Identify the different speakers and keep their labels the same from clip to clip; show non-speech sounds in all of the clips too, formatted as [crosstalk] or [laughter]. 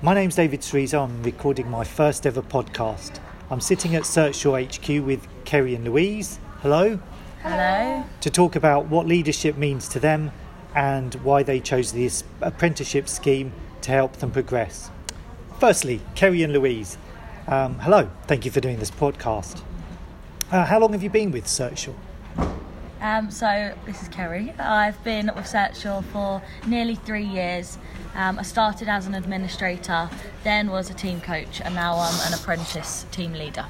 Speaker 1: My name's David Sreezer. I'm recording my first ever podcast. I'm sitting at Searchshaw HQ with Kerry and Louise. Hello.
Speaker 2: Hello.
Speaker 1: To talk about what leadership means to them and why they chose this apprenticeship scheme to help them progress. Firstly, Kerry and Louise. Um, hello. Thank you for doing this podcast. Uh, how long have you been with Searchshaw?
Speaker 2: Um, so this is Kerry. I've been with Searchshaw for nearly three years. Um, I started as an administrator, then was a team coach, and now I'm an apprentice team leader.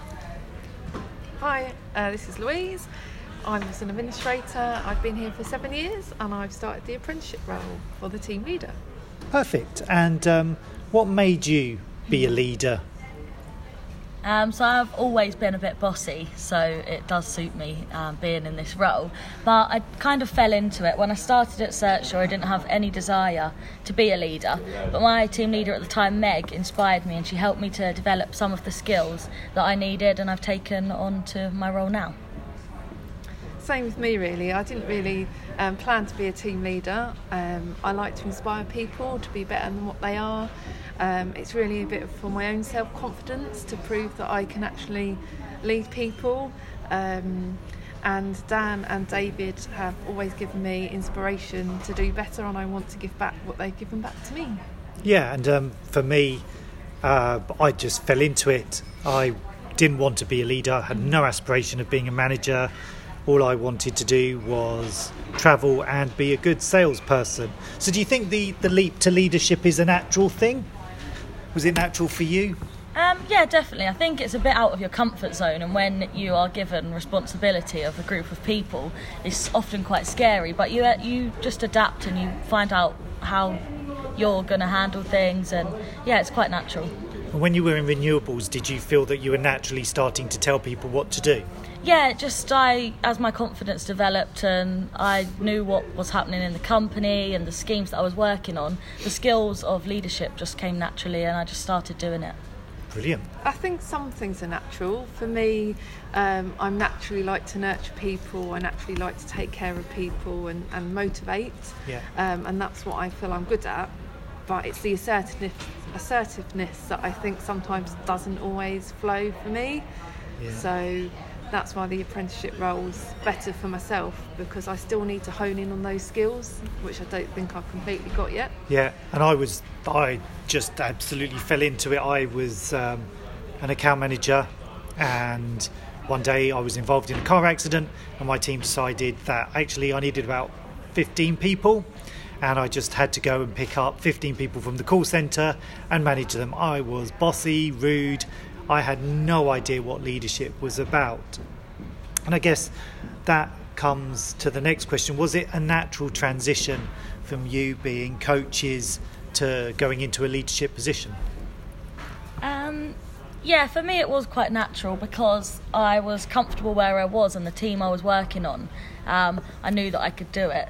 Speaker 3: Hi, uh, this is Louise. I'm just an administrator. I've been here for seven years and I've started the apprenticeship role for the team leader.
Speaker 1: Perfect. And um, what made you be a leader?
Speaker 2: Um, so I've always been a bit bossy, so it does suit me um, being in this role. But I kind of fell into it when I started at Searchshaw. I didn't have any desire to be a leader, but my team leader at the time, Meg, inspired me, and she helped me to develop some of the skills that I needed, and I've taken on to my role now.
Speaker 3: Same with me, really. I didn't really um, plan to be a team leader. Um, I like to inspire people to be better than what they are. Um, it's really a bit for my own self confidence to prove that I can actually lead people. Um, and Dan and David have always given me inspiration to do better, and I want to give back what they've given back to me.
Speaker 1: Yeah, and um, for me, uh, I just fell into it. I didn't want to be a leader, had no aspiration of being a manager all I wanted to do was travel and be a good salesperson. So, do you think the, the leap to leadership is a natural thing? Was it natural for you?
Speaker 2: Um, yeah, definitely. I think it's a bit out of your comfort zone, and when you are given responsibility of a group of people, it's often quite scary. But you you just adapt and you find out how you're going to handle things, and yeah, it's quite natural.
Speaker 1: When you were in renewables, did you feel that you were naturally starting to tell people what to do?
Speaker 2: yeah, just I, as my confidence developed and I knew what was happening in the company and the schemes that I was working on, the skills of leadership just came naturally and I just started doing it.
Speaker 1: Brilliant.
Speaker 3: I think some things are natural. For me, um, I naturally like to nurture people. I naturally like to take care of people and, and motivate.
Speaker 1: Yeah.
Speaker 3: Um, and that's what I feel I'm good at. But it's the assertiveness, assertiveness that I think sometimes doesn't always flow for me. Yeah. So that's why the apprenticeship role's better for myself because I still need to hone in on those skills, which I don't think I've completely got yet.
Speaker 1: Yeah, and I was, I just absolutely fell into it. I was um, an account manager, and one day I was involved in a car accident, and my team decided that actually I needed about 15 people. And I just had to go and pick up 15 people from the call centre and manage them. I was bossy, rude, I had no idea what leadership was about. And I guess that comes to the next question was it a natural transition from you being coaches to going into a leadership position?
Speaker 2: Um, yeah, for me it was quite natural because I was comfortable where I was and the team I was working on. Um, I knew that I could do it.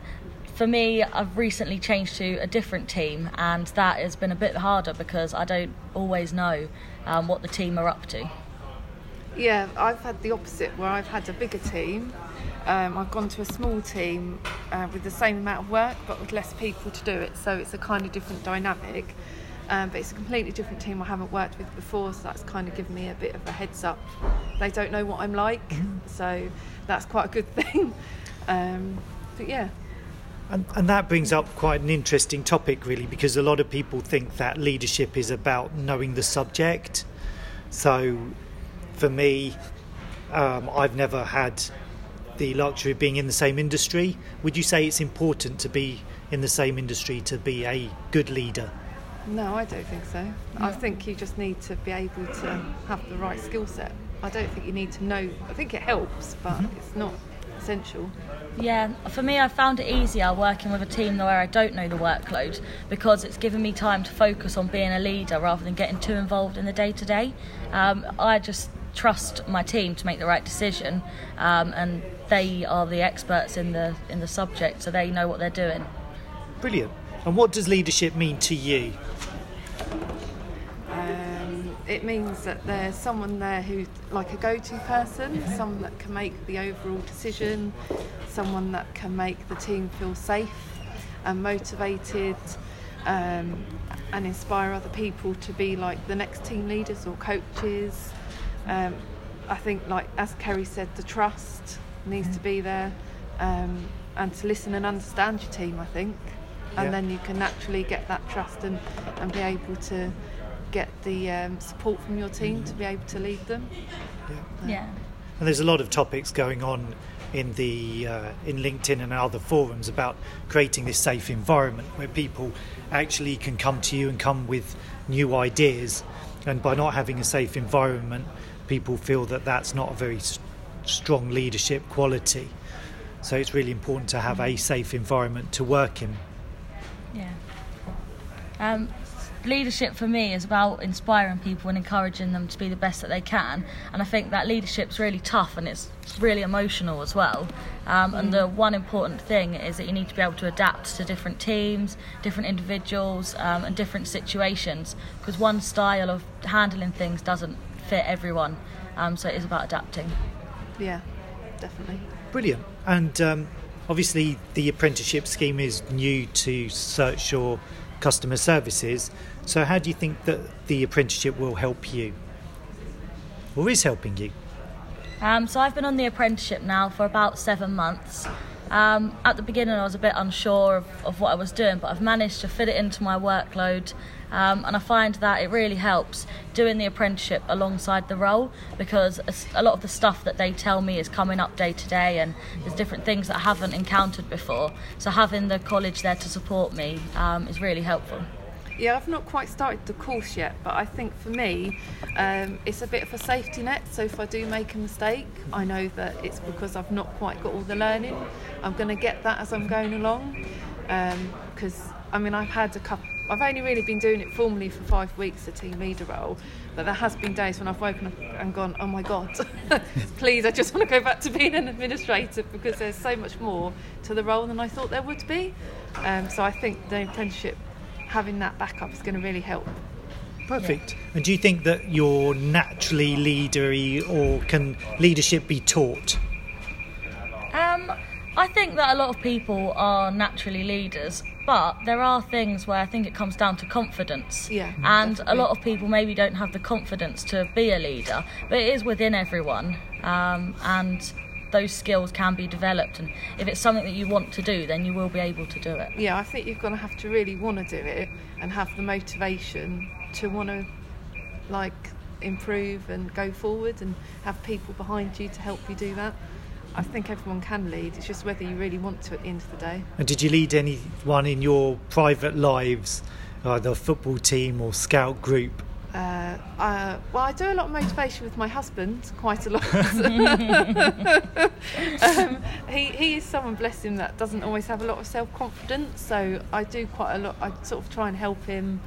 Speaker 2: For me, I've recently changed to a different team, and that has been a bit harder because I don't always know um, what the team are up to.
Speaker 3: Yeah, I've had the opposite where I've had a bigger team. Um, I've gone to a small team uh, with the same amount of work but with less people to do it, so it's a kind of different dynamic. Um, but it's a completely different team I haven't worked with before, so that's kind of given me a bit of a heads up. They don't know what I'm like, mm-hmm. so that's quite a good [laughs] thing. Um, but yeah.
Speaker 1: And, and, that brings up quite an interesting topic, really, because a lot of people think that leadership is about knowing the subject. So, for me, um, I've never had the luxury of being in the same industry. Would you say it's important to be in the same industry to be a good leader?
Speaker 3: No, I don't think so. I think you just need to be able to have the right skill set. I don't think you need to know. I think it helps, but mm-hmm. it's not essential.
Speaker 2: Yeah, for me, I found it easier working with a team where I don't know the workload because it's given me time to focus on being a leader rather than getting too involved in the day to day. I just trust my team to make the right decision, um, and they are the experts in the in the subject, so they know what they're doing.
Speaker 1: Brilliant. And what does leadership mean to you?
Speaker 3: It means that there's someone there who's like a go-to person, someone that can make the overall decision, someone that can make the team feel safe and motivated, um, and inspire other people to be like the next team leaders or coaches. Um, I think, like as Kerry said, the trust needs to be there, um, and to listen and understand your team. I think, and
Speaker 1: Yeah.
Speaker 3: then you can naturally get that trust and and be able to get the um, support from your team to be able to lead them.
Speaker 2: Yeah.
Speaker 1: And there's a lot of topics going on in the uh, in LinkedIn and other forums about creating this safe environment where people actually can come to you and come with new ideas. And by not having a safe environment, people feel that that's not a very s- strong leadership quality. So it's really important to have a safe environment to work in.
Speaker 2: Yeah. Um, leadership for me is about inspiring people and encouraging them to be the best that they can. And I think that leadership's really tough and it's really emotional as well. Um, And the one important thing is that you need to be able to adapt to different teams, different individuals, um, and different situations. Because one style of handling things doesn't fit everyone. Um, so it is about adapting.
Speaker 3: Yeah, definitely.
Speaker 1: Brilliant. And um, obviously, the apprenticeship scheme is new to Search Your customer services. So, how do you think that the apprenticeship will help you, or is helping you?
Speaker 2: Um, so I've been on the apprenticeship now for about seven months. Um, at the beginning, I was a bit unsure of, of what I was doing, but I've managed to fit it into my workload. Um, and I find that it really helps doing the apprenticeship alongside the role because a lot of the stuff that they tell me is coming up day to day, and there's different things that I haven't encountered before. So having the college there to support me um, is really helpful.
Speaker 3: Yeah, I've not quite started the course yet, but I think for me, um, it's a bit of a safety net. So if I do make a mistake, I know that it's because I've not quite got all the learning. I'm going to get that as I'm going along. Because I mean, I've had a couple. I've only really been doing it formally for five weeks, the team leader role, but there has been days when I've woken up and gone, "Oh my God, [laughs] please! I just want to go back to being an administrator because there's so much more to the role than I thought there would be." Um, so I think the apprenticeship having that backup is going to really help.
Speaker 1: Perfect. And do you think that you're naturally leadery, or can leadership be taught?
Speaker 2: Um, I think that a lot of people are naturally leaders, but there are things where I think it comes down to confidence.
Speaker 3: Yeah,
Speaker 2: And
Speaker 3: definitely.
Speaker 2: a lot of people maybe don't have the confidence to be a leader, but it is within everyone. Um, and those skills can be developed. And if it's something that you want to do, then you will be able to do it.
Speaker 3: Yeah, I think you're going to have to really want to do it and have the motivation to want to like improve and go forward and have people behind you to help you do that. I think everyone can lead. It's just whether you really want to at the end of the day.
Speaker 1: And did you lead anyone in your private lives, either a football team or scout group?
Speaker 3: Uh, uh, well, I do a lot of motivation with my husband, quite a lot. [laughs] [laughs] um, he, he is someone, bless him, that doesn't always have a lot of self confidence. So I do quite a lot. I sort of try and help him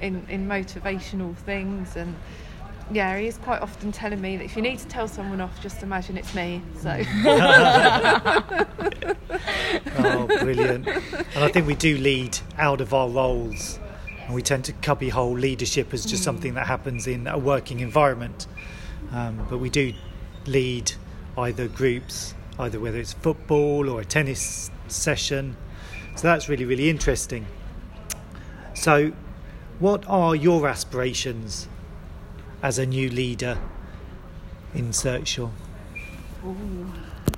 Speaker 3: in, in motivational things. And yeah, he is quite often telling me that if you need to tell someone off, just imagine it's me. So [laughs]
Speaker 1: Oh, brilliant. and I think we do lead out of our roles. And we tend to cubbyhole leadership as just something that happens in a working environment. Um, but we do lead either groups, either whether it's football or a tennis session. So that's really, really interesting. So, what are your aspirations as a new leader in Searchshore?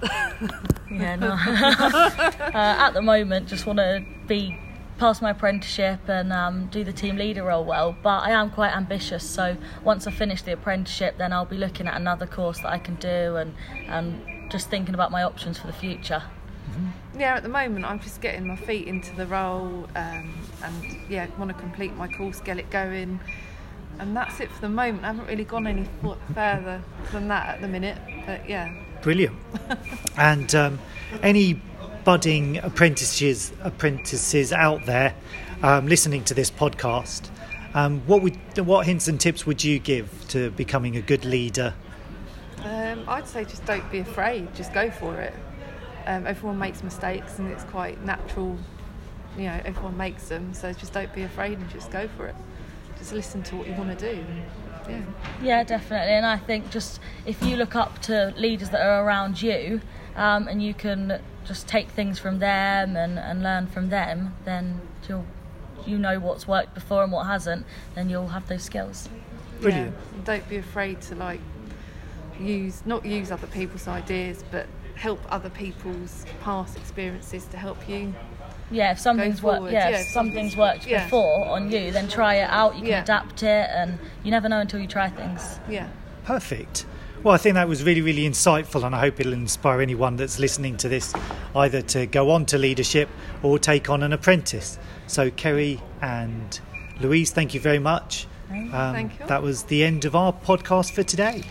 Speaker 1: [laughs]
Speaker 2: Yeah, no. [laughs] uh, at the moment, just want to be pass my apprenticeship and um, do the team leader role well. But I am quite ambitious, so once I finish the apprenticeship, then I'll be looking at another course that I can do and and just thinking about my options for the future.
Speaker 3: yeah, at the moment I'm just getting my feet into the role um, and yeah, want to complete my course, get it going. And that's it for the moment. I haven't really gone any further than that at the minute. But yeah,
Speaker 1: Brilliant. [laughs] and um, any budding apprentices apprentices out there um, listening to this podcast, um, what would what hints and tips would you give to becoming a good leader?
Speaker 3: um, I'd say just don't be afraid. Just go for it. Um, everyone makes mistakes, and it's quite natural. You know, everyone makes them. So just don't be afraid and just go for it. Just listen to what you want to do. Yeah.
Speaker 2: Yeah, definitely. And I think just if you look up to leaders that are around you um, and you can just take things from them and, and learn from them, then you'll you know what's worked before and what hasn't, then you'll have those skills.
Speaker 1: Brilliant.
Speaker 3: Yeah. Don't be afraid to like use not use other people's ideas, but help other people's past experiences to help you.
Speaker 2: Yeah, if something's worked, yeah,
Speaker 3: yeah,
Speaker 2: if something's
Speaker 3: something's-
Speaker 2: worked
Speaker 3: yeah.
Speaker 2: before on you, then try it out. You can
Speaker 3: Yeah.
Speaker 2: adapt it, and you never know until you try things.
Speaker 3: Yeah.
Speaker 1: Perfect. Well, I think that was really, really insightful, and I hope it'll inspire anyone that's listening to this either to go on to leadership or take on an apprentice. So, Kerry and Louise, thank you very much. Um,
Speaker 3: Thank you.
Speaker 1: That was the end of our podcast for today.